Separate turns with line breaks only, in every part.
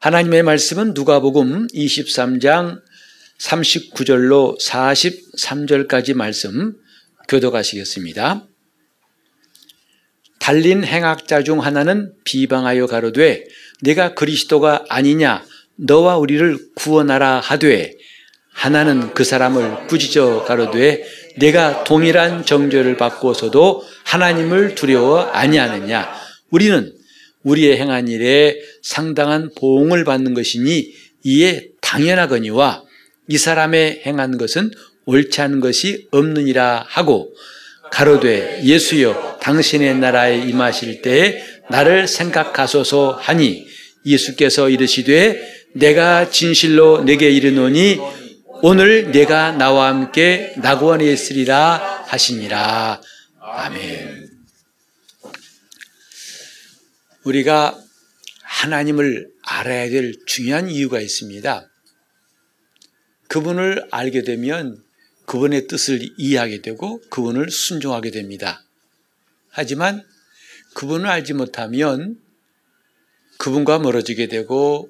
하나님의 말씀은 누가복음 23장 39절로 43절까지 말씀 교도가시겠습니다. 달린 행악자 중 하나는 비방하여 가로되 내가 그리스도가 아니냐 너와 우리를 구원하라 하되 하나는 그 사람을 꾸짖어 가로되 내가 동일한 정죄를 받고서도 하나님을 두려워 아니하느냐 우리는 우리의 행한 일에 상당한 보응을 받는 것이니 이에 당연하거니와 이 사람의 행한 것은 옳지 않은 것이 없느니라 하고 가로되 예수여 당신의 나라에 임하실 때에 나를 생각하소서 하니 예수께서 이르시되 내가 진실로 내게 이르노니 오늘 내가 나와 함께 낙원에 있으리라 하시니라 아멘. 우리가 하나님을 알아야 될 중요한 이유가 있습니다. 그분을 알게 되면 그분의 뜻을 이해하게 되고 그분을 순종하게 됩니다. 하지만 그분을 알지 못하면 그분과 멀어지게 되고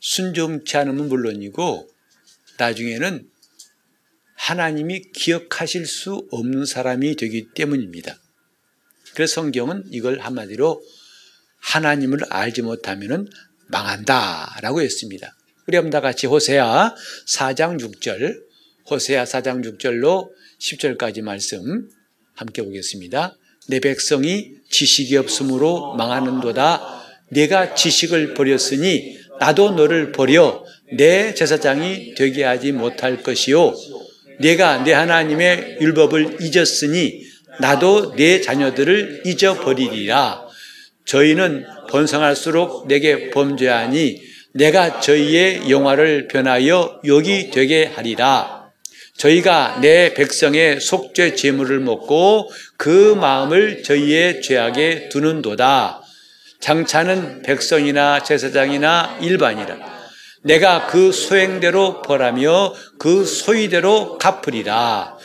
순종치 않으면 물론이고 나중에는 하나님이 기억하실 수 없는 사람이 되기 때문입니다. 그래서 성경은 이걸 한마디로 하나님을 알지 못하면 망한다 라고 했습니다. 우리 다 같이 호세아 4장 6절, 호세아 4장 6절로 10절까지 말씀 함께 보겠습니다. 내 백성이 지식이 없으므로 망하는도다. 내가 지식을 버렸으니 나도 너를 버려 내 제사장이 되게 하지 못할 것이요. 내가 내 하나님의 율법을 잊었으니 나도 내 자녀들을 잊어버리리라. 저희는 번성할수록 내게 범죄하니 내가 저희의 영화를 변하여 욕이 되게 하리라. 저희가 내 백성의 속죄 제물을 먹고 그 마음을 저희의 죄악에 두는도다. 장차는 백성이나 제사장이나 일반이라. 내가 그 소행대로 벌하며 그 소위대로 갚으리라.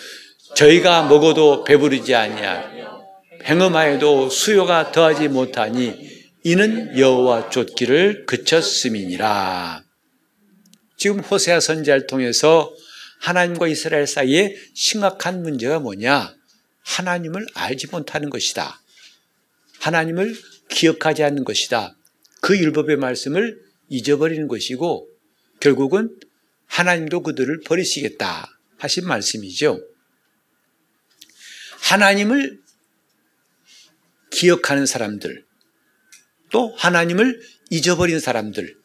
저희가 먹어도 배부르지 아니하 행음하여도 수요가 더하지 못하니 이는 여호와 쫓기를 그쳤음이니라. 지금 호세아 선지자를 통해서 하나님과 이스라엘 사이에 심각한 문제가 뭐냐? 하나님을 알지 못하는 것이다. 하나님을 기억하지 않는 것이다. 그 율법의 말씀을 잊어버리는 것이고 결국은 하나님도 그들을 버리시겠다 하신 말씀이죠. 하나님을 기억하는 사람들, 또 하나님을 잊어버린 사람들,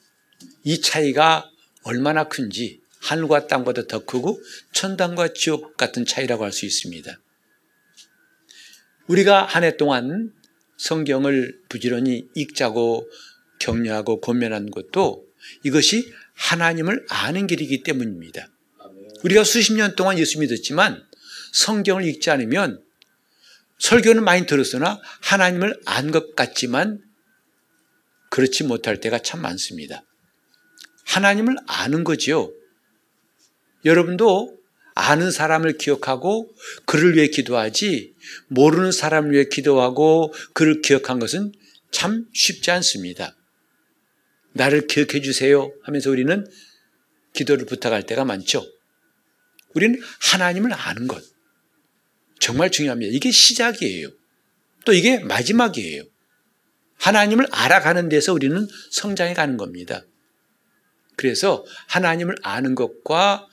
이 차이가 얼마나 큰지 하늘과 땅보다 더 크고 천당과 지옥 같은 차이라고 할 수 있습니다. 우리가 한 해 동안 성경을 부지런히 읽자고 격려하고 권면하는 것도 이것이 하나님을 아는 길이기 때문입니다. 우리가 수십 년 동안 예수 믿었지만 성경을 읽지 않으면 설교는 많이 들었으나 하나님을 안 것 같지만 그렇지 못할 때가 참 많습니다. 하나님을 아는 거지요. 여러분도 아는 사람을 기억하고 그를 위해 기도하지 모르는 사람을 위해 기도하고 그를 기억한 것은 참 쉽지 않습니다. 나를 기억해 주세요 하면서 우리는 기도를 부탁할 때가 많죠. 우리는 하나님을 아는 것. 정말 중요합니다. 이게 시작이에요. 또 이게 마지막이에요. 하나님을 알아가는 데서 우리는 성장해 가는 겁니다. 그래서 하나님을 아는 것과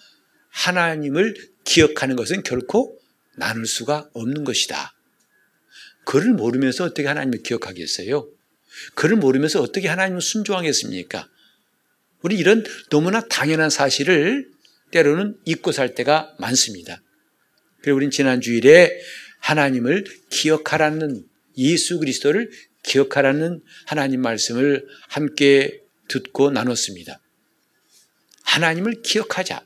하나님을 기억하는 것은 결코 나눌 수가 없는 것이다. 그를 모르면서 어떻게 하나님을 기억하겠어요? 그를 모르면서 어떻게 하나님을 순종하겠습니까? 우리 이런 너무나 당연한 사실을 때로는 잊고 살 때가 많습니다. 그리고 우리는 지난 주일에 하나님을 기억하라는 예수 그리스도를 기억하라는 하나님 말씀을 함께 듣고 나눴습니다. 하나님을 기억하자.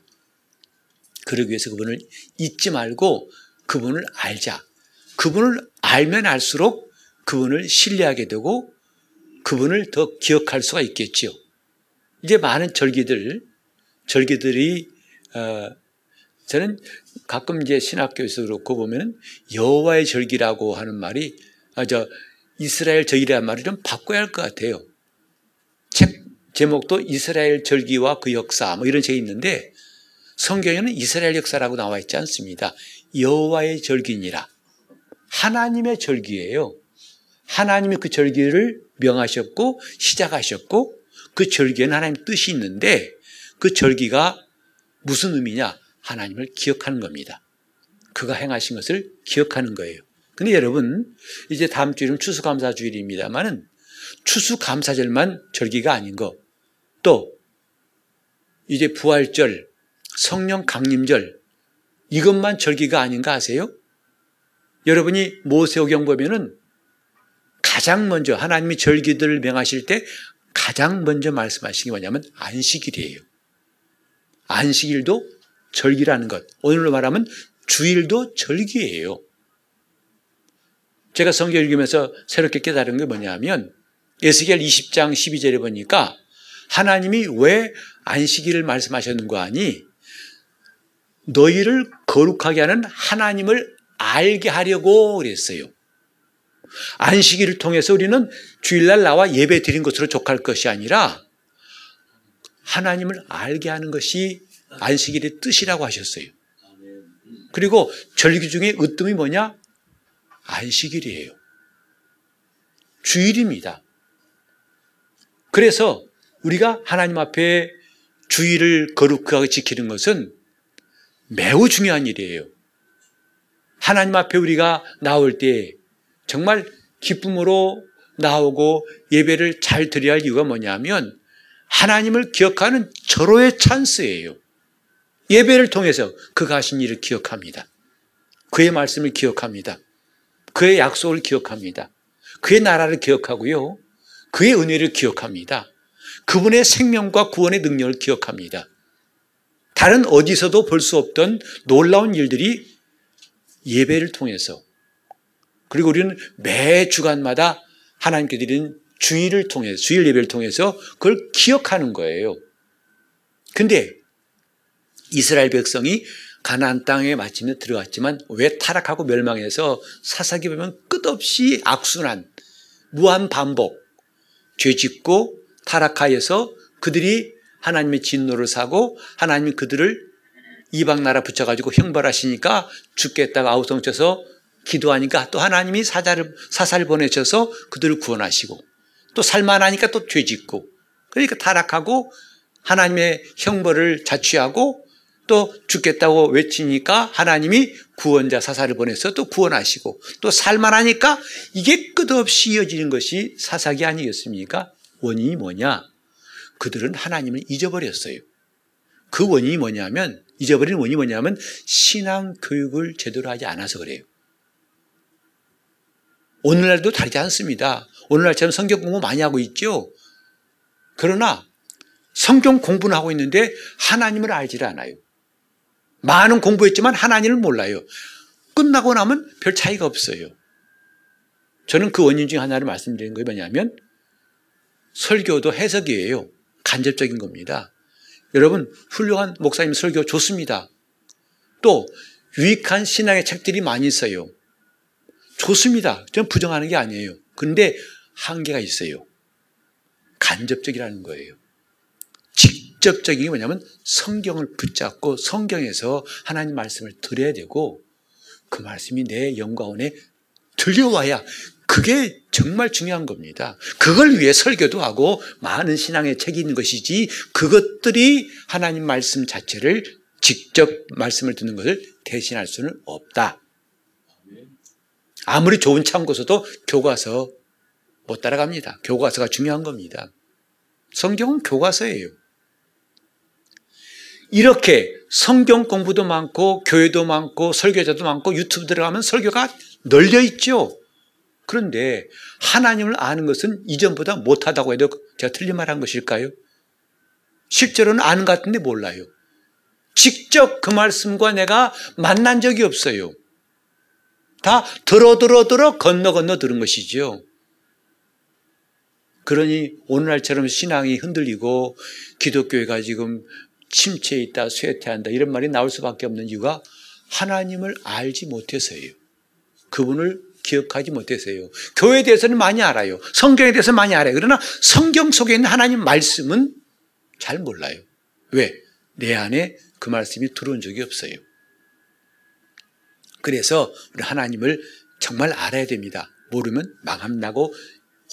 그러기 위해서 그분을 잊지 말고 그분을 알자. 그분을 알면 알수록 그분을 신뢰하게 되고 그분을 더 기억할 수가 있겠지요. 이제 많은 절기들, 절기들이 어, 저는 가끔 이제 신학교에서 그렇고 보면 여호와의 절기라고 하는 말이 아, 저 이스라엘 절기라는 말을 좀 바꿔야 할 것 같아요. 책 제목도 이스라엘 절기와 그 역사 뭐 이런 책이 있는데 성경에는 이스라엘 역사라고 나와 있지 않습니다. 여호와의 절기니라. 하나님의 절기예요. 하나님이 그 절기를 명하셨고 시작하셨고 그 절기에는 하나님 뜻이 있는데 그 절기가 무슨 의미냐? 하나님을 기억하는 겁니다. 그가 행하신 것을 기억하는 거예요. 근데 여러분, 이제 다음 주일은 추수감사주일입니다만은 추수감사절만 절기가 아닌 거, 또 이제 부활절, 성령 강림절, 이것만 절기가 아닌가 아세요? 여러분이 모세오경 보면은 가장 먼저 하나님이 절기들을 명하실 때 가장 먼저 말씀하신 게 뭐냐면 안식일이에요. 안식일도 절기라는 것. 오늘로 말하면 주일도 절기예요. 제가 성경 읽으면서 새롭게 깨달은 게 뭐냐면 예스겔 20장 12절에 보니까 하나님이 왜 안식일을 말씀하셨는 거 아니? 너희를 거룩하게 하는 하나님을 알게 하려고 그랬어요. 안식일을 통해서 우리는 주일날 나와 예배 드린 것으로 족할 것이 아니라 하나님을 알게 하는 것이 안식일의 뜻이라고 하셨어요. 그리고 절기 중에 으뜸이 뭐냐? 안식일이에요. 주일입니다. 그래서 우리가 하나님 앞에 주일을 거룩하게 지키는 것은 매우 중요한 일이에요. 하나님 앞에 우리가 나올 때 정말 기쁨으로 나오고 예배를 잘 드려야 할 이유가 뭐냐면 하나님을 기억하는 절호의 찬스예요. 예배를 통해서 그가 하신 일을 기억합니다. 그의 말씀을 기억합니다. 그의 약속을 기억합니다. 그의 나라를 기억하고요. 그의 은혜를 기억합니다. 그분의 생명과 구원의 능력을 기억합니다. 다른 어디서도 볼 수 없던 놀라운 일들이 예배를 통해서 그리고 우리는 매 주간마다 하나님께 드리는 주일을 통해서 주일 예배를 통해서 그걸 기억하는 거예요. 근데 이스라엘 백성이 가나안 땅에 마침내 들어갔지만 왜 타락하고 멸망해서 사사기 보면 끝없이 악순환, 무한 반복, 죄 짓고 타락하여서 그들이 하나님의 진노를 사고 하나님이 그들을 이방 나라 붙여가지고 형벌하시니까 죽겠다가 아우성쳐서 기도하니까 또 하나님이 사자를, 사사를 보내셔서 그들을 구원하시고 또 살만하니까 또 죄짓고 그러니까 타락하고 하나님의 형벌을 자취하고 또 죽겠다고 외치니까 하나님이 구원자 사사를 보내서 또 구원하시고 또 살만하니까 이게 끝없이 이어지는 것이 사사기 아니겠습니까? 원인이 뭐냐? 그들은 하나님을 잊어버렸어요. 그 원인이 뭐냐면 잊어버린 원인이 뭐냐면 신앙 교육을 제대로 하지 않아서 그래요. 오늘날도 다르지 않습니다. 오늘날처럼 성경 공부 많이 하고 있죠. 그러나 성경 공부는 하고 있는데 하나님을 알지를 않아요. 많은 공부했지만 하나님을 몰라요. 끝나고 나면 별 차이가 없어요. 저는 그 원인 중 하나를 말씀드리는 거 뭐냐면 설교도 해석이에요. 간접적인 겁니다. 여러분 훌륭한 목사님 설교 좋습니다. 또 유익한 신앙의 책들이 많이 있어요. 좋습니다. 저는 부정하는 게 아니에요. 근데 한계가 있어요. 간접적이라는 거예요. 직 접적인 게 뭐냐면 성경을 붙잡고 성경에서 하나님 말씀을 들어야 되고 그 말씀이 내 영가원에 들려와야 그게 정말 중요한 겁니다. 그걸 위해 설교도 하고 많은 신앙의 책이 있는 것이지 그것들이 하나님 말씀 자체를 직접 말씀을 듣는 것을 대신할 수는 없다. 아무리 좋은 참고서도 교과서 못 따라갑니다. 교과서가 중요한 겁니다. 성경은 교과서예요. 이렇게 성경 공부도 많고 교회도 많고 설교자도 많고 유튜브 들어가면 설교가 널려 있죠. 그런데 하나님을 아는 것은 이전보다 못하다고 해도 제가 틀린 말 한 것일까요? 실제로는 아는 것 같은데 몰라요. 직접 그 말씀과 내가 만난 적이 없어요. 다 들어 들어 들어 건너 건너 들은 것이죠. 그러니 오늘날처럼 신앙이 흔들리고 기독교회가 지금 침체에 있다, 쇠퇴한다 이런 말이 나올 수밖에 없는 이유가 하나님을 알지 못해서예요. 그분을 기억하지 못했어요. 교회에 대해서는 많이 알아요. 성경에 대해서 많이 알아요. 그러나 성경 속에 있는 하나님 말씀은 잘 몰라요. 왜? 내 안에 그 말씀이 들어온 적이 없어요. 그래서 우리 하나님을 정말 알아야 됩니다. 모르면 망함나고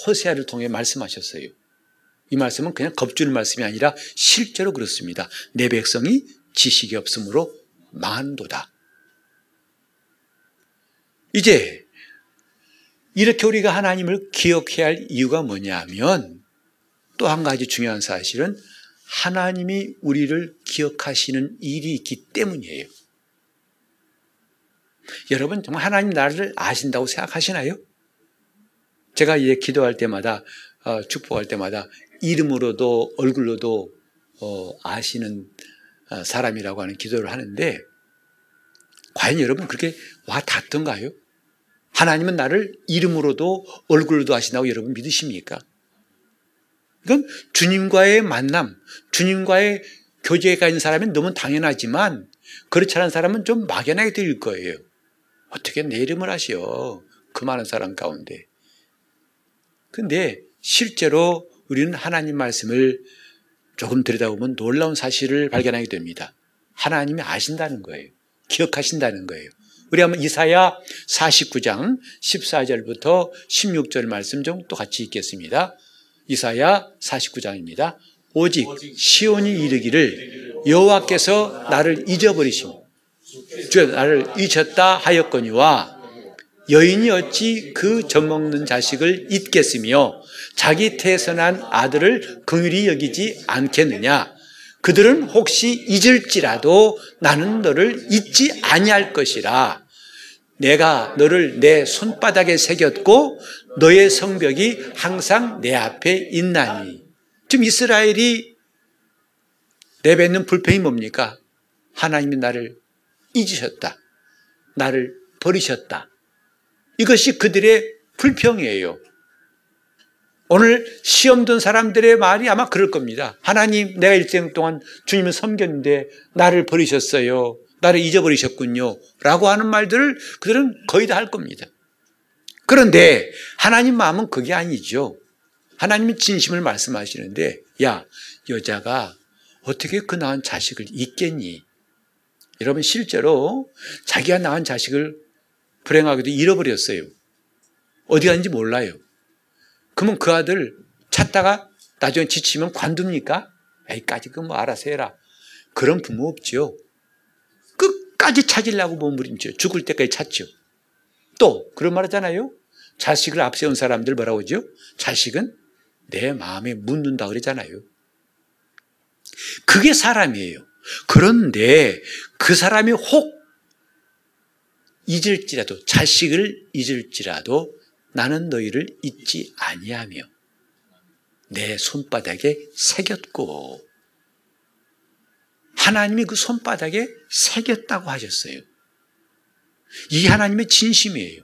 호세아를 통해 말씀하셨어요. 이 말씀은 그냥 겁주는 말씀이 아니라 실제로 그렇습니다. 내 백성이 지식이 없으므로 망한도다. 이제 이렇게 우리가 하나님을 기억해야 할 이유가 뭐냐면 또 한 가지 중요한 사실은 하나님이 우리를 기억하시는 일이 있기 때문이에요. 여러분 정말 하나님 나를 아신다고 생각하시나요? 제가 이제 기도할 때마다 어, 축복할 때마다 이름으로도 얼굴로도 어, 아시는 어, 사람이라고 하는 기도를 하는데 과연 여러분 그렇게 와 닿던가요? 하나님은 나를 이름으로도 얼굴로도 아신다고 여러분 믿으십니까? 이건 주님과의 만남, 주님과의 교제가 있는 사람은 너무 당연하지만 그렇지 않은 사람은 좀 막연하게 들릴 거예요. 어떻게 내 이름을 아시오? 그 많은 사람 가운데. 근데 실제로 우리는 하나님 말씀을 조금 들여다보면 놀라운 사실을 발견하게 됩니다. 하나님이 아신다는 거예요. 기억하신다는 거예요. 우리 한번 이사야 49장 14절부터 16절 말씀 좀 또 같이 읽겠습니다. 이사야 49장입니다. 오직 시온이 이르기를 여호와께서 나를 잊어버리시고 주 나를 잊었다 하였거니와 여인이 어찌 그 젖먹는 자식을 잊겠으며 자기 태선한 아들을 긍휼히 여기지 않겠느냐 그들은 혹시 잊을지라도 나는 너를 잊지 아니할 것이라 내가 너를 내 손바닥에 새겼고 너의 성벽이 항상 내 앞에 있나니 지금 이스라엘이 내뱉는 불평이 뭡니까? 하나님이 나를 잊으셨다. 나를 버리셨다. 이것이 그들의 불평이에요. 오늘 시험 든 사람들의 말이 아마 그럴 겁니다. 하나님, 내가 일생 동안 주님을 섬겼는데 나를 버리셨어요. 나를 잊어버리셨군요. 라고 하는 말들을 그들은 거의 다 할 겁니다. 그런데 하나님 마음은 그게 아니죠. 하나님이 진심을 말씀하시는데, 야, 여자가 어떻게 그 낳은 자식을 잊겠니? 여러분, 실제로 자기가 낳은 자식을 불행하게도 잃어버렸어요. 어디 갔는지 몰라요. 그러면 그 아들 찾다가 나중에 지치면 관둡니까? 에이까지 그뭐 알아서 해라. 그런 부모 없죠. 끝까지 찾으려고 몸부림쳐 죽을 때까지 찾죠. 또 그런 말 하잖아요. 자식을 앞세운 사람들 뭐라고 하죠? 자식은 내 마음에 묻는다 그러잖아요. 그게 사람이에요. 그런데 그 사람이 혹 잊을지라도 자식을 잊을지라도 나는 너희를 잊지 아니하며 내 손바닥에 새겼고 하나님이 그 손바닥에 새겼다고 하셨어요. 이 하나님의 진심이에요.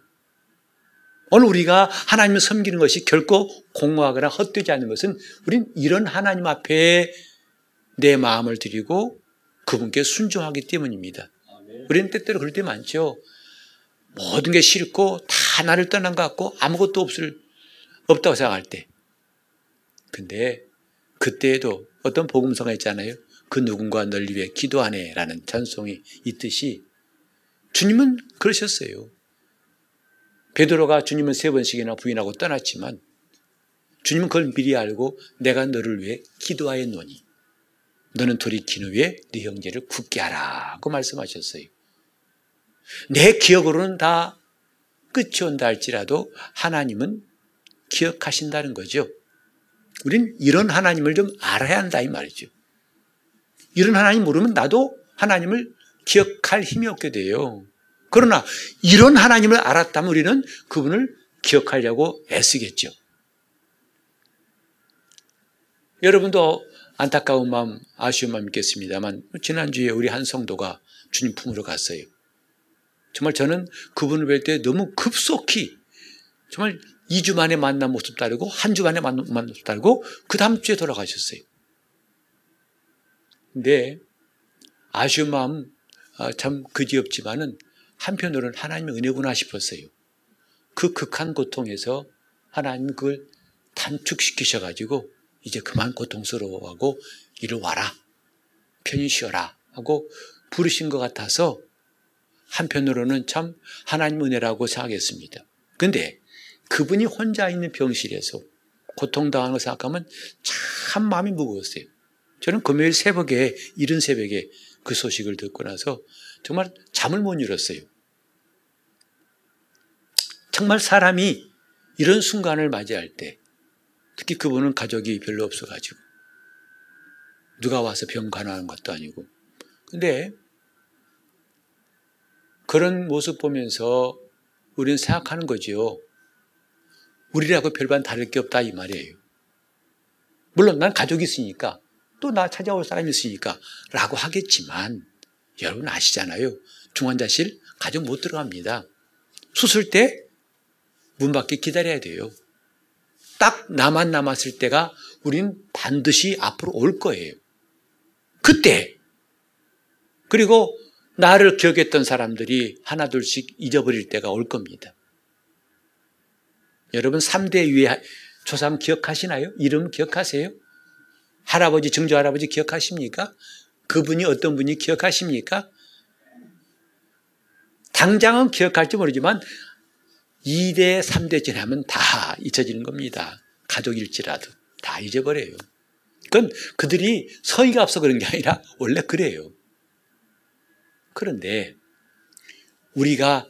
오늘 우리가 하나님을 섬기는 것이 결코 공허하거나 헛되지 않는 것은 우린 이런 하나님 앞에 내 마음을 드리고 그분께 순종하기 때문입니다. 우리는 때때로 그럴 때 많죠. 모든 게 싫고 다 나를 떠난 것 같고 아무것도 없을, 없다고 생각할 때. 근데 그때에도 어떤 복음서가 있잖아요. 그 누군가 널 위해 기도하네 라는 찬송이 있듯이 주님은 그러셨어요. 베드로가 주님을 세 번씩이나 부인하고 떠났지만 주님은 그걸 미리 알고 내가 너를 위해 기도하였노니 너는 돌이킨 후에 네 형제를 굳게 하라고 말씀하셨어요. 내 기억으로는 다 끝이 온다 할지라도 하나님은 기억하신다는 거죠. 우린 이런 하나님을 좀 알아야 한다 이 말이죠. 이런 하나님 모르면 나도 하나님을 기억할 힘이 없게 돼요. 그러나 이런 하나님을 알았다면 우리는 그분을 기억하려고 애쓰겠죠. 여러분도 안타까운 마음, 아쉬운 마음 있겠습니다만 지난주에 우리 한 성도가 주님 품으로 갔어요. 정말 저는 그분을 뵐 때 너무 급속히 정말 2주 만에 만난 모습 다르고 한 주 만에 만난 모습 다르고 그 다음 주에 돌아가셨어요. 근데 아쉬운 마음 아, 참 그지없지만은 한편으로는 하나님의 은혜구나 싶었어요. 그 극한 고통에서 하나님 그걸 단축시키셔가지고 이제 그만 고통스러워하고 이리 와라. 편히 쉬어라. 하고 부르신 것 같아서 한편으로는 참 하나님 은혜라고 생각했습니다. 근데 그분이 혼자 있는 병실에서 고통당하는 걸 생각하면 참 마음이 무거웠어요. 저는 금요일 새벽에, 이른 새벽에 그 소식을 듣고 나서 정말 잠을 못 이뤘어요. 정말 사람이 이런 순간을 맞이할 때, 특히 그분은 가족이 별로 없어가지고, 누가 와서 병 간호하는 것도 아니고. 근데 그런 모습 보면서 우리는 생각하는 거지요. 우리라고 별반 다를 게 없다 이 말이에요. 물론 난 가족이 있으니까 또 나 찾아올 사람이 있으니까 라고 하겠지만 여러분 아시잖아요. 중환자실 가족 못 들어갑니다. 수술 때 문 밖에 기다려야 돼요. 딱 나만 남았을 때가 우린 반드시 앞으로 올 거예요. 그때 그리고 나를 기억했던 사람들이 하나둘씩 잊어버릴 때가 올 겁니다. 여러분 3대 위의 조상 기억하시나요? 이름 기억하세요? 할아버지, 증조 할아버지 기억하십니까? 그분이 어떤 분이 기억하십니까? 당장은 기억할지 모르지만 2대, 3대 지나면 다 잊혀지는 겁니다. 가족일지라도 다 잊어버려요. 그건 그들이 서의가 없어 그런 게 아니라 원래 그래요. 그런데 우리가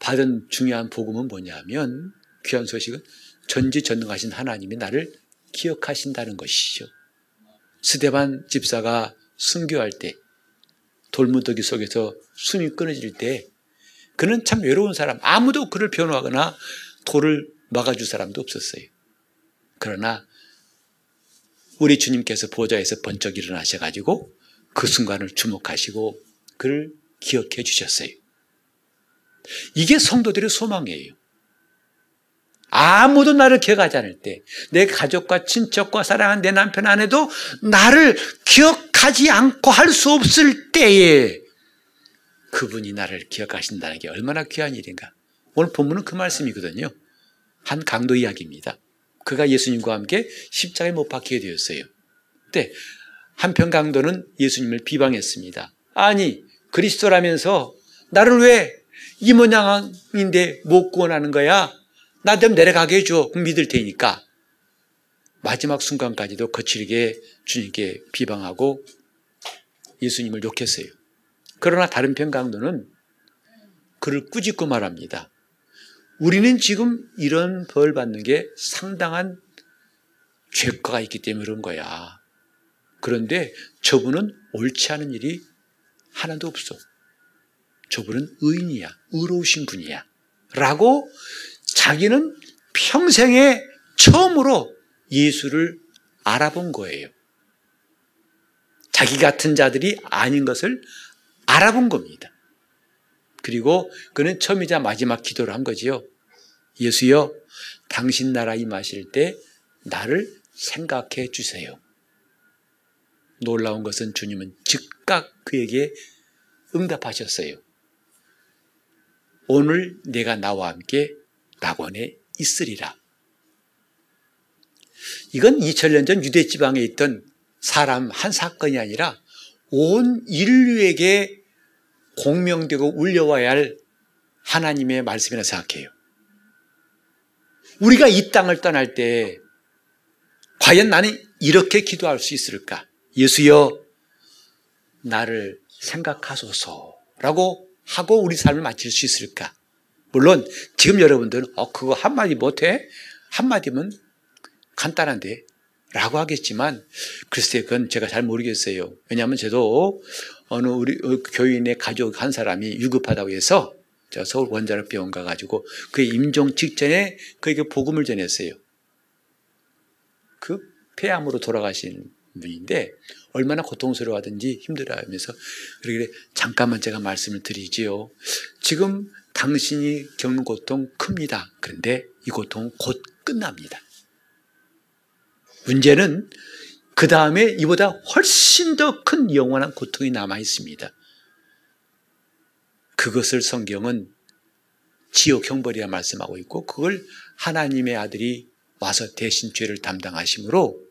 받은 중요한 복음은 뭐냐면 귀한 소식은 전지전능하신 하나님이 나를 기억하신다는 것이죠. 스데반 집사가 순교할 때 돌무더기 속에서 숨이 끊어질 때 그는 참 외로운 사람 아무도 그를 변호하거나 돌을 막아줄 사람도 없었어요. 그러나 우리 주님께서 보좌에서 번쩍 일어나셔가지고 그 순간을 주목하시고 그를 기억해 주셨어요. 이게 성도들의 소망이에요. 아무도 나를 기억하지 않을 때, 내 가족과 친척과 사랑하는 내 남편 아내도 나를 기억하지 않고 할 수 없을 때에 그분이 나를 기억하신다는 게 얼마나 귀한 일인가. 오늘 본문은 그 말씀이거든요. 한 강도 이야기입니다. 그가 예수님과 함께 십자가에 못 박히게 되었어요. 그때 한편 강도는 예수님을 비방했습니다. 아니, 그리스도라면서 나를 왜 이 모양인데 못 구원하는 거야? 나 좀 내려가게 해줘. 믿을 테니까. 마지막 순간까지도 거칠게 주님께 비방하고 예수님을 욕했어요. 그러나 다른 편 강도는 그를 꾸짖고 말합니다. 우리는 지금 이런 벌 받는 게 상당한 죄과가 있기 때문에 그런 거야. 그런데 저분은 옳지 않은 일이 하나도 없어. 저분은 의인이야. 의로우신 분이야. 라고 자기는 평생에 처음으로 예수를 알아본 거예요. 자기 같은 자들이 아닌 것을 알아본 겁니다. 그리고 그는 처음이자 마지막 기도를 한 거지요. 예수여, 당신 나라 임하실 때 나를 생각해 주세요. 놀라운 것은 주님은 즉각 그에게 응답하셨어요. 오늘 내가 나와 함께 낙원에 있으리라. 이건 2000년 전 유대 지방에 있던 사람 한 사건이 아니라 온 인류에게 공명되고 울려와야 할 하나님의 말씀이라 생각해요. 우리가 이 땅을 떠날 때 과연 나는 이렇게 기도할 수 있을까? 예수여, 나를 생각하소서라고 하고 우리 삶을 마칠 수 있을까? 물론 지금 여러분들은 어 그거 한마디 못해? 한마디면 간단한데 라고 하겠지만 글쎄 그건 제가 잘 모르겠어요. 왜냐하면 저도 어느 우리 어, 교인의 가족 한 사람이 유급하다고 해서 저 서울 원자력병원 가가지고 그 임종 직전에 그에게 복음을 전했어요. 그 폐암으로 돌아가신 분 인데 얼마나 고통스러워하든지 힘들어하면서 그러길래 잠깐만 제가 말씀을 드리지요. 지금 당신이 겪는 고통 큽니다. 그런데 이 고통은 곧 끝납니다. 문제는 그 다음에 이보다 훨씬 더 큰 영원한 고통이 남아 있습니다. 그것을 성경은 지옥 형벌이라 말씀하고 있고 그걸 하나님의 아들이 와서 대신 죄를 담당하시므로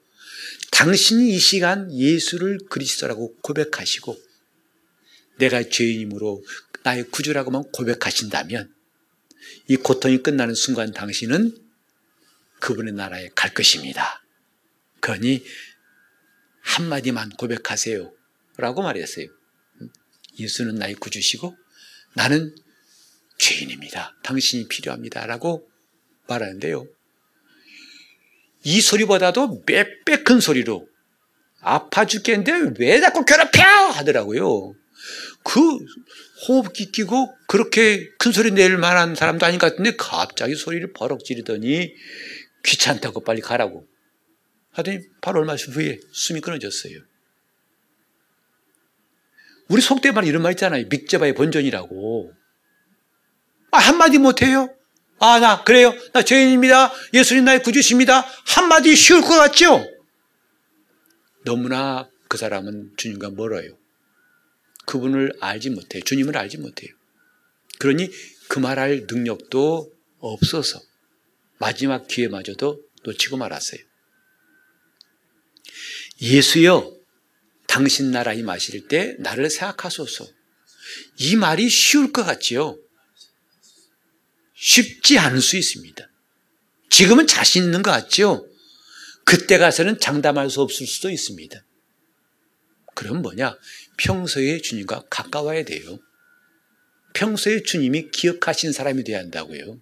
당신이 이 시간 예수를 그리스도라고 고백하시고 내가 죄인이므로 나의 구주라고만 고백하신다면 이 고통이 끝나는 순간 당신은 그분의 나라에 갈 것입니다. 그러니 한마디만 고백하세요. 라고 말했어요. 예수는 나의 구주시고 나는 죄인입니다. 당신이 필요합니다. 라고 말하는데요. 이 소리보다도 몇배 큰 소리로 아파 죽겠는데 왜 자꾸 괴롭혀! 하더라고요. 그 호흡기 끼고 그렇게 큰 소리 낼 만한 사람도 아닌 것 같은데 갑자기 소리를 버럭 지르더니 귀찮다고 빨리 가라고 하더니 바로 얼마 후에 숨이 끊어졌어요. 우리 속대 말 이런 말 있잖아요. 믹제바의 본전이라고. 아, 한마디 못해요? 아, 나, 그래요. 나 죄인입니다. 예수님 나의 구주십니다. 한마디 쉬울 것 같죠? 너무나 그 사람은 주님과 멀어요. 그분을 알지 못해요. 주님을 알지 못해요. 그러니 그 말할 능력도 없어서 마지막 기회마저도 놓치고 말았어요. 예수여, 당신 나라 임하실 때 나를 생각하소서. 이 말이 쉬울 것 같지요? 쉽지 않을 수 있습니다. 지금은 자신 있는 것 같죠? 그때 가서는 장담할 수 없을 수도 있습니다. 그럼 뭐냐? 평소에 주님과 가까워야 돼요. 평소에 주님이 기억하신 사람이 되어야 한다고요.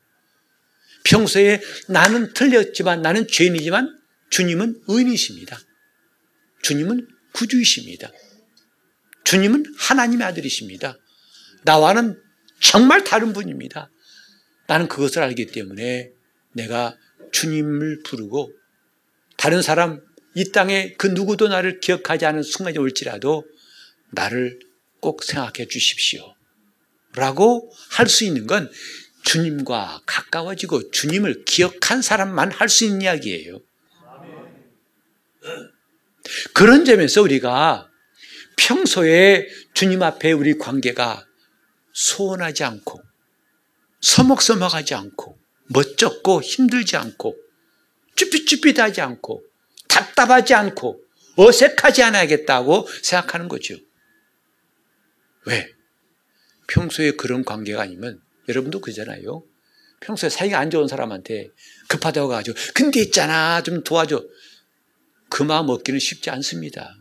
평소에 나는 틀렸지만 나는 죄인이지만 주님은 의인이십니다. 주님은 구주이십니다. 주님은 하나님의 아들이십니다. 나와는 정말 다른 분입니다. 나는 그것을 알기 때문에 내가 주님을 부르고 다른 사람 이 땅에 그 누구도 나를 기억하지 않은 순간이 올지라도 나를 꼭 생각해 주십시오. 라고 할 수 있는 건 주님과 가까워지고 주님을 기억한 사람만 할 수 있는 이야기예요. 그런 점에서 우리가 평소에 주님 앞에 우리 관계가 소원하지 않고 서먹서먹하지 않고 멋쩍고 힘들지 않고 쭈삣쭈삣하지 않고 답답하지 않고 어색하지 않아야겠다고 생각하는 거죠. 왜? 평소에 그런 관계가 아니면 여러분도 그잖아요. 평소에 사이가 안 좋은 사람한테 급하다고 가지고 근데 있잖아 좀 도와줘. 그 마음 얻기는 쉽지 않습니다.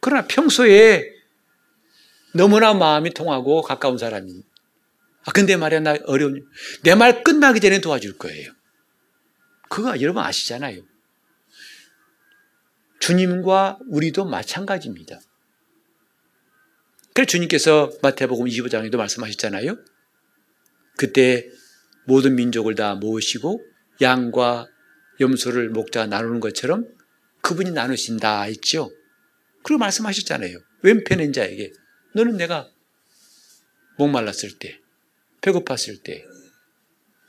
그러나 평소에 너무나 마음이 통하고 가까운 사람이 아 근데 말이야 나 어려운 내 말 끝나기 전에 도와줄 거예요. 그거 여러분 아시잖아요. 주님과 우리도 마찬가지입니다. 그래서 주님께서 마태복음 25장에도 말씀하셨잖아요. 그때 모든 민족을 다 모으시고 양과 염소를 목자가 나누는 것처럼 그분이 나누신다 했죠. 그리고 말씀하셨잖아요. 왼편인 자에게 너는 내가 목말랐을 때, 배고팠을 때,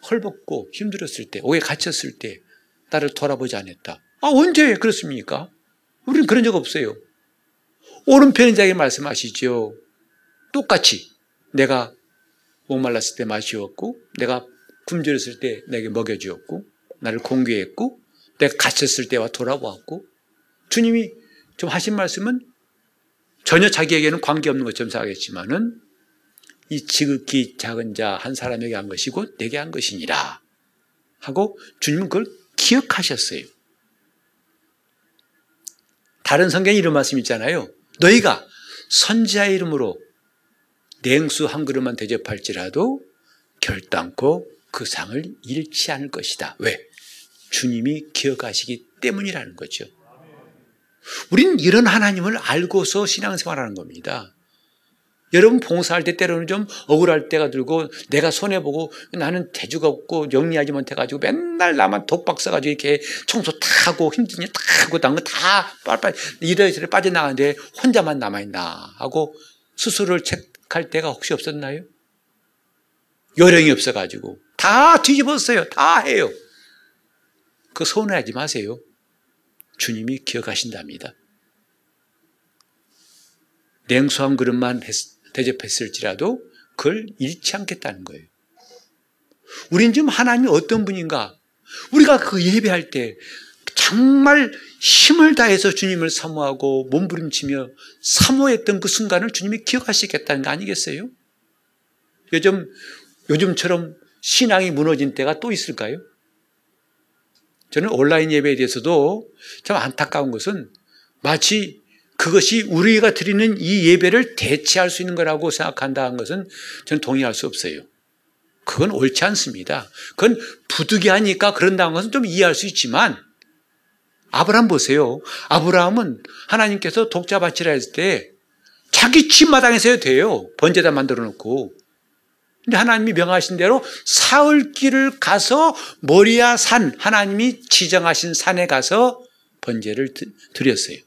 헐벗고 힘들었을 때, 오해 갇혔을 때 나를 돌아보지 않았다. 아 언제 그렇습니까? 우리는 그런 적 없어요. 오른편인 자에게 말씀하시죠. 똑같이 내가 목말랐을 때 마시었고 내가 굶주렸을 때 내게 먹여주었고 나를 공개했고 내가 갇혔을 때와 돌아보았고 주님이 좀 하신 말씀은 전혀 자기에게는 관계없는 것처럼 생각했지만은 이 지극히 작은 자 한 사람에게 한 것이고 내게 한 것이니라 하고 주님은 그걸 기억하셨어요. 다른 성경에 이런 말씀 있잖아요. 너희가 선지자 이름으로 냉수 한 그릇만 대접할지라도 결단코 그 상을 잃지 않을 것이다. 왜? 주님이 기억하시기 때문이라는 거죠. 우리는 이런 하나님을 알고서 신앙생활하는 겁니다. 여러분 봉사할 때 때로는 좀 억울할 때가 들고 내가 손해보고 나는 대주가 없고 영리하지 못해가지고 맨날 나만 독박 써가지고 이렇게 청소 다 하고 힘드니 다 하고 난 거 다 빨리빨리 이래저래 빠져나가는데 혼자만 남아있나 하고 스스로를 책할 때가 혹시 없었나요? 요령이 없어가지고 다 뒤집었어요. 다 해요. 그 서운해하지 마세요. 주님이 기억하신답니다. 냉수 한 그릇만 했, 대접했을지라도 그걸 잃지 않겠다는 거예요. 우린 지금 하나님이 어떤 분인가? 우리가 그 예배할 때 정말 힘을 다해서 주님을 사모하고 몸부림치며 사모했던 그 순간을 주님이 기억하시겠다는 거 아니겠어요? 요즘, 요즘처럼 신앙이 무너진 때가 또 있을까요? 저는 온라인 예배에 대해서도 참 안타까운 것은 마치 그것이 우리가 드리는 이 예배를 대체할 수 있는 거라고 생각한다는 것은 저는 동의할 수 없어요. 그건 옳지 않습니다. 그건 부득이하니까 그런다는 것은 좀 이해할 수 있지만 아브라함 보세요. 아브라함은 하나님께서 독자 바치라 했을 때 자기 집마당에서 돼요. 번제다 만들어 놓고. 근데 하나님이 명하신 대로 사흘 길을 가서 모리아 산, 하나님이 지정하신 산에 가서 번제를 드렸어요.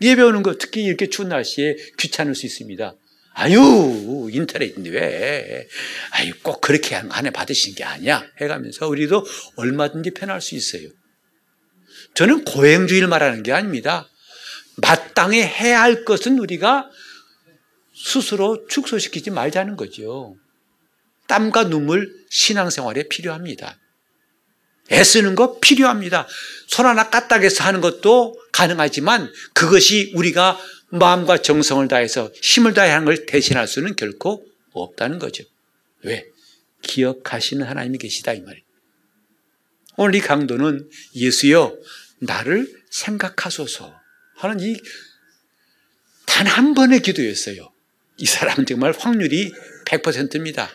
예배 오는 거 특히 이렇게 추운 날씨에 귀찮을 수 있습니다. 아유, 인터넷인데 왜? 아유, 꼭 그렇게 안에 받으신 게 아니야. 해가면서 우리도 얼마든지 편할 수 있어요. 저는 고행주의를 말하는 게 아닙니다. 마땅히 해야 할 것은 우리가 스스로 축소시키지 말자는 거죠. 땀과 눈물 신앙생활에 필요합니다. 애쓰는 거 필요합니다. 손 하나 까딱해서 하는 것도 가능하지만 그것이 우리가 마음과 정성을 다해서 힘을 다해 하는 걸 대신할 수는 결코 없다는 거죠. 왜? 기억하시는 하나님이 계시다 이 말이에요. 오늘 이 강도는 예수여 나를 생각하소서 하는 이 단 한 번의 기도였어요. 이 사람은 정말 확률이 100%입니다.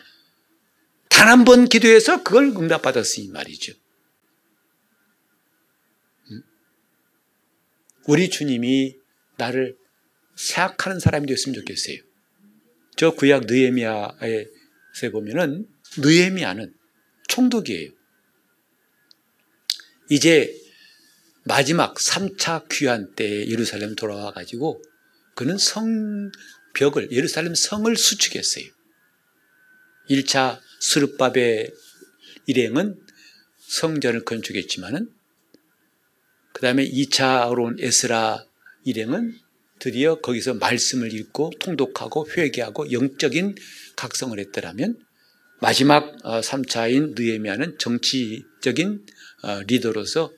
단 한 번 기도해서 그걸 응답받았으니 말이죠. 우리 주님이 나를 생각하는 사람이 되었으면 좋겠어요. 저 구약 느에미아에 보면은 느에미아는 총독이에요. 이제 마지막 3차 귀환 때 예루살렘 돌아와 가지고 그는 성벽을 예루살렘 성을 수축했어요. 1차 스룹밥의 일행은 성전을 건축했지만은 그 다음에 2차로 온 에스라 일행은 드디어 거기서 말씀을 읽고 통독하고 회개하고 영적인 각성을 했더라면 마지막 3차인 어, 느에미아는 정치적인 어, 리더로서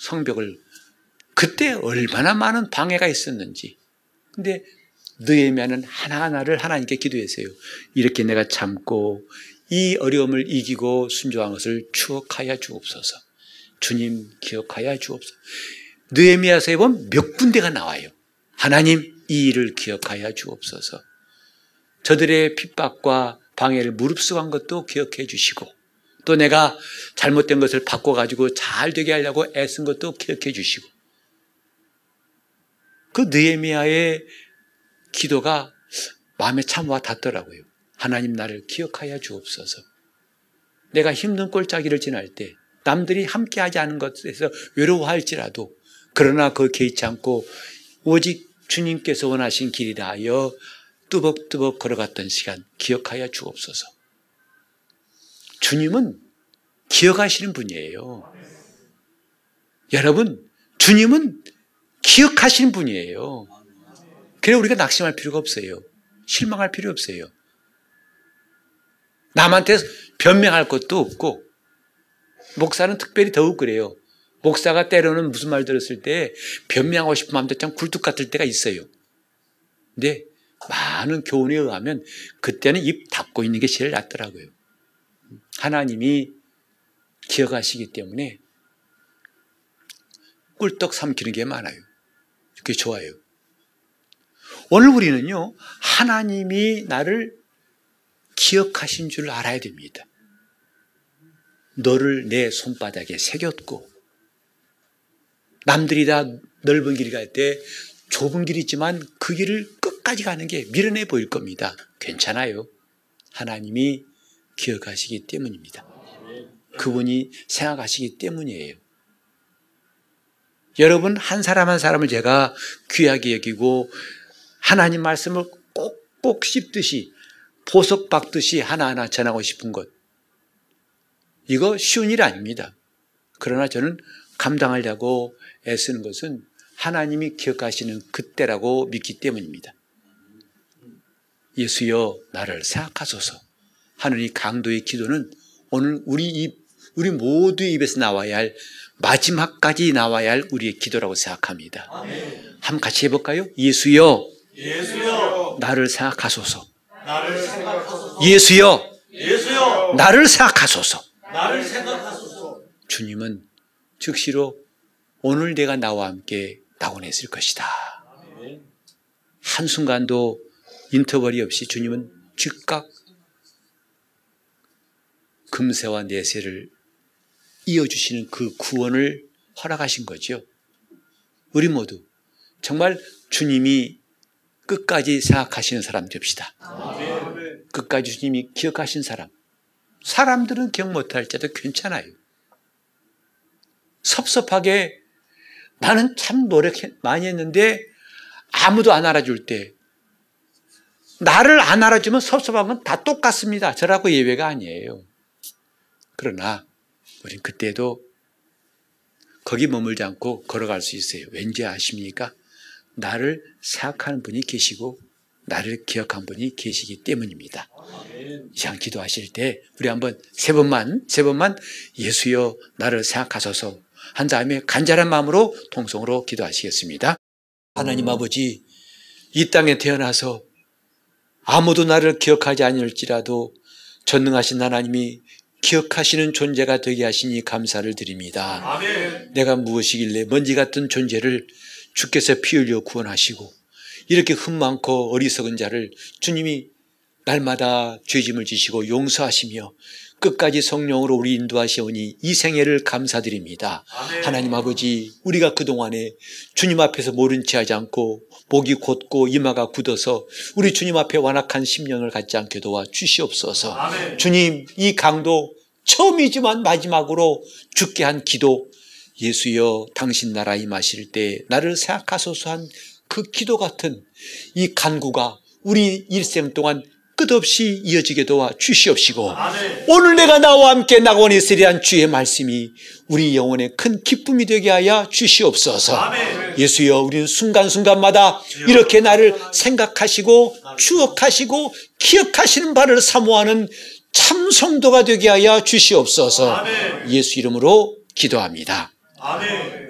성벽을 그때 얼마나 많은 방해가 있었는지. 근데 느헤미야는 하나하나를 하나님께 기도했어요. 이렇게 내가 참고 이 어려움을 이기고 순종한 것을 추억하여 주옵소서. 주님 기억하여 주옵소서. 느헤미야서에 보면 몇 군데가 나와요. 하나님 이 일을 기억하여 주옵소서. 저들의 핍박과 방해를 무릅쓰한 것도 기억해 주시고 또 내가 잘못된 것을 바꿔 가지고 잘 되게 하려고 애쓴 것도 기억해 주시고 그 느에미아의 기도가 마음에 참 와 닿더라고요. 하나님 나를 기억하여 주옵소서. 내가 힘든 꼴짜기를 지날 때 남들이 함께하지 않은 것에서 외로워할지라도 그러나 그 개의치 않고 오직 주님께서 원하신 길이라 하여 뚜벅뚜벅 걸어갔던 시간 기억하여 주옵소서. 주님은 기억하시는 분이에요. 여러분, 주님은 기억하시는 분이에요. 그래 우리가 낙심할 필요가 없어요. 실망할 필요 없어요. 남한테 변명할 것도 없고, 목사는 특별히 더욱 그래요. 목사가 때로는 무슨 말 들었을 때 변명하고 싶은 마음도 참 굴뚝 같을 때가 있어요. 근데 많은 교훈에 의하면 그때는 입 닫고 있는 게 제일 낫더라고요. 하나님이 기억하시기 때문에 꿀떡 삼키는 게 많아요. 그게 좋아요. 오늘 우리는요, 하나님이 나를 기억하신 줄 알아야 됩니다. 너를 내 손바닥에 새겼고, 남들이 다 넓은 길갈때 좁은 길이 있지만 그 길을 끝까지 가는 게 미련해 보일 겁니다. 괜찮아요. 하나님이 기억하시기 때문입니다. 그분이 생각하시기 때문이에요. 여러분, 한 사람 한 사람을 제가 귀하게 여기고 하나님 말씀을 꼭꼭 씹듯이 보석 박듯이 하나하나 전하고 싶은 것. 이거 쉬운 일 아닙니다. 그러나 저는 감당하려고 애쓰는 것은 하나님이 기억하시는 그때라고 믿기 때문입니다. 예수여, 나를 생각하소서. 하는 이 강도의 기도는 오늘 우리 입, 우리 모두의 입에서 나와야 할 마지막까지 나와야 할 우리의 기도라고 생각합니다. 한번 같이 해볼까요? 예수여,
예수여
나를 생각하소서.
나를 생각하소서
예수여,
예수여
나를 생각하소서.
나를 생각하소서
주님은 즉시로 오늘 내가 나와 함께 낙원했을 것이다. 한순간도 인터벌이 없이 주님은 즉각 금세와 내세를 이어주시는 그 구원을 허락하신 거죠. 우리 모두 정말 주님이 끝까지 생각하시는 사람 됩시다. 끝까지 주님이 기억하신 사람. 사람들은 기억 못할지도 괜찮아요. 섭섭하게 나는 참 노력 많이 했는데 아무도 안 알아줄 때 나를 안 알아주면 섭섭한 건다 똑같습니다. 저라고 예외가 아니에요. 그러나 우린 그때도 거기 머물지 않고 걸어갈 수 있어요. 왠지 아십니까? 나를 생각하는 분이 계시고 나를 기억한 분이 계시기 때문입니다. 이상 기도하실 때 우리 한번 세 번만 세 번만 예수여 나를 생각하소서 한 다음에 간절한 마음으로 통성으로 기도하시겠습니다. 하나님 아버지 이 땅에 태어나서 아무도 나를 기억하지 않을지라도 전능하신 하나님이 기억하시는 존재가 되게 하시니 감사를 드립니다.
아멘
내가 무엇이길래 먼지 같은 존재를 주께서 피 흘려 구원하시고 이렇게 흠 많고 어리석은 자를 주님이 날마다 죄짐을 지시고 용서하시며 끝까지 성령으로 우리 인도하시오니 이 생애를 감사드립니다.
아멘.
하나님 아버지 우리가 그동안에 주님 앞에서 모른 체 하지 않고 목이 곧고 이마가 굳어서 우리 주님 앞에 완악한 심령을 갖지 않게 도와 주시옵소서.
아멘.
주님 이 강도 처음이지만 마지막으로 죽게 한 기도 예수여 당신 나라 임하실 때 나를 생각하소서 한 그 기도 같은 이 간구가 우리 일생 동안 끝없이 이어지게 도와 주시옵시고
아멘.
오늘 내가 나와 함께 낙원에 있으리한 주의 말씀이 우리 영혼에 큰 기쁨이 되게 하여 주시옵소서
아멘.
예수여 우리는 순간순간마다 이렇게 나를 생각하시고 추억하시고 기억하시는 바를 사모하는 참 성도가 되게 하여 주시옵소서
아멘.
예수 이름으로 기도합니다
아멘